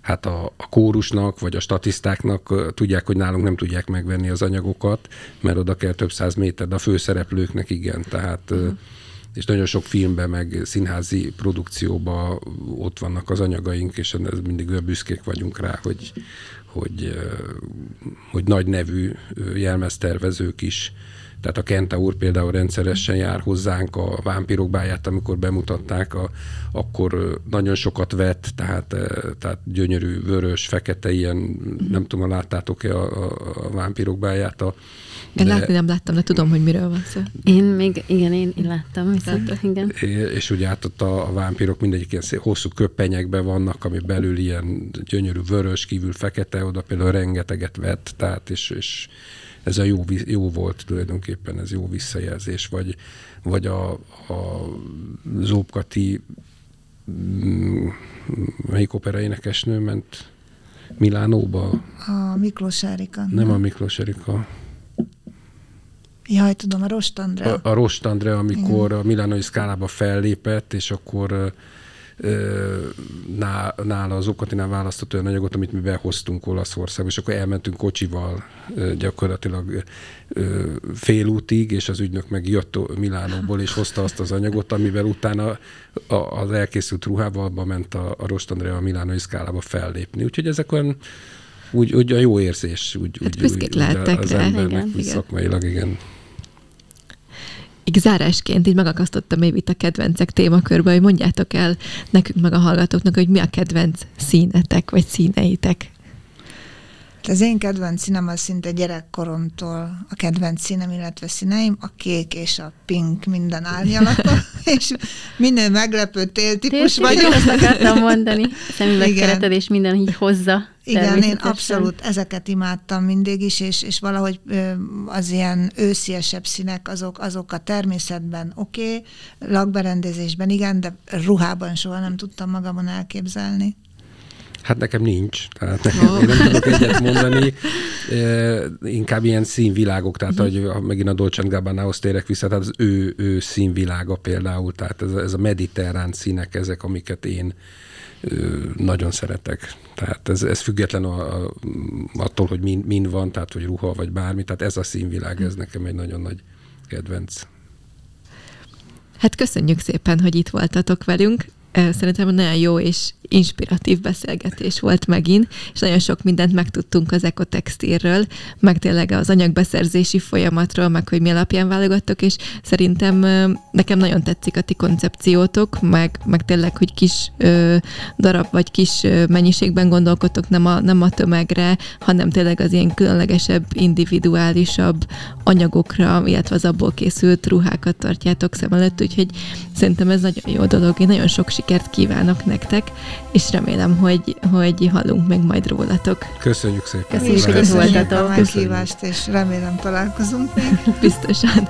hát a, a kórusnak, vagy a statisztáknak tudják, hogy nálunk nem tudják megvenni az anyagokat, mert oda kell több száz méter, de a főszereplőknek igen. Tehát uh-huh és nagyon sok filmben, meg színházi produkcióban ott vannak az anyagaink, és ez mindig olyan büszkék vagyunk rá, hogy, hogy, hogy nagy nevű jelmeztervezők is tehát a Kenta úr például rendszeresen jár hozzánk a vámpirok báját, amikor bemutatták, a, akkor nagyon sokat vett, tehát, tehát gyönyörű, vörös, fekete, ilyen, nem tudom, láttátok-e a, a, a vámpirok báját, a, én látni nem láttam, de tudom, hogy miről van szó. Én még, igen, én, én láttam, viszont, igen. És ugye hát ott a, a vámpirok mindegyik ilyen szép, hosszú köpenyekben vannak, ami belül ilyen gyönyörű vörös, kívül fekete, oda például rengeteget vett, tehát és, és ez a jó, jó volt tulajdonképpen, ez jó visszajelzés, vagy, vagy a, a Zóbkati mm, melyik opera énekesnő ment Milánóba? A Miklós Erika. Nem a Miklós Erika. Jaj, tudom, a Rost Andrea. A, a Rost Andrea, amikor Igen. a Milánoi szkálába fellépett, és akkor nála az Okatinál választott olyan anyagot, amit mi behoztunk Olaszországba, és akkor elmentünk kocsival gyakorlatilag félútig, és az ügynök meg jött Milánóból, és hozta azt az anyagot, amivel utána az elkészült ruhával ment a, a Rostandrea a Milánói szkálába fellépni. Úgyhogy ezek olyan úgy, úgy a jó érzés, úgy, hát úgy, úgy, lehettek az rá, embernek igen, igen. szakmailag, igen. Így zárásként így megakasztottam itt a kedvencek témakörbe, hogy mondjátok el nekünk meg a hallgatóknak, hogy mi a kedvenc színetek, vagy színeitek. Az én kedvenc színem az szinte gyerekkoromtól a kedvenc színem, illetve színeim, a kék és a pink minden árnyalata, és minden meglepő téltípus vagyok. Azt akartam mondani, szemüvegkereted és minden így hozza. Igen, én abszolút ezeket imádtam mindig is, és, és valahogy az ilyen ősziesebb színek, azok, azok a természetben oké, okay, lakberendezésben igen, de ruhában soha nem tudtam magamon elképzelni. Hát nekem nincs, tehát nekem, oh. én nem tudok egyet mondani, e, inkább ilyen színvilágok, tehát uh-huh. hogy megint a Dolce Gabbanához térek vissza, tehát az ő, ő színvilága például, tehát ez, ez a mediterrán színek, ezek, amiket én nagyon szeretek. Tehát ez, ez független a, a, attól, hogy mind, mind van, tehát hogy ruha vagy bármi, tehát ez a színvilág, ez nekem egy nagyon nagy kedvenc. Hát köszönjük szépen, hogy itt voltatok velünk. Szerintem nagyon jó és inspiratív beszélgetés volt megint, és nagyon sok mindent megtudtunk az ekotextilről, meg tényleg az anyagbeszerzési folyamatról, meg hogy mi alapján válogattok, és szerintem nekem nagyon tetszik a ti koncepciótok, meg, meg tényleg, hogy kis ö, darab vagy kis ö, mennyiségben gondolkodtok, nem a, nem a tömegre, hanem tényleg az ilyen különlegesebb, individuálisabb anyagokra, illetve az abból készült ruhákat tartjátok szem előtt, úgyhogy szerintem ez nagyon jó dolog. Én nagyon sok sikert kívánok nektek, és remélem, hogy, hogy hallunk meg majd rólatok. Köszönjük szépen. Köszönjük, hogy itt voltatok. a meghívást, és remélem találkozunk még. Biztosan.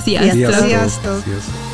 Sziasztok! Sziasztok! Sziasztok. Sziasztok.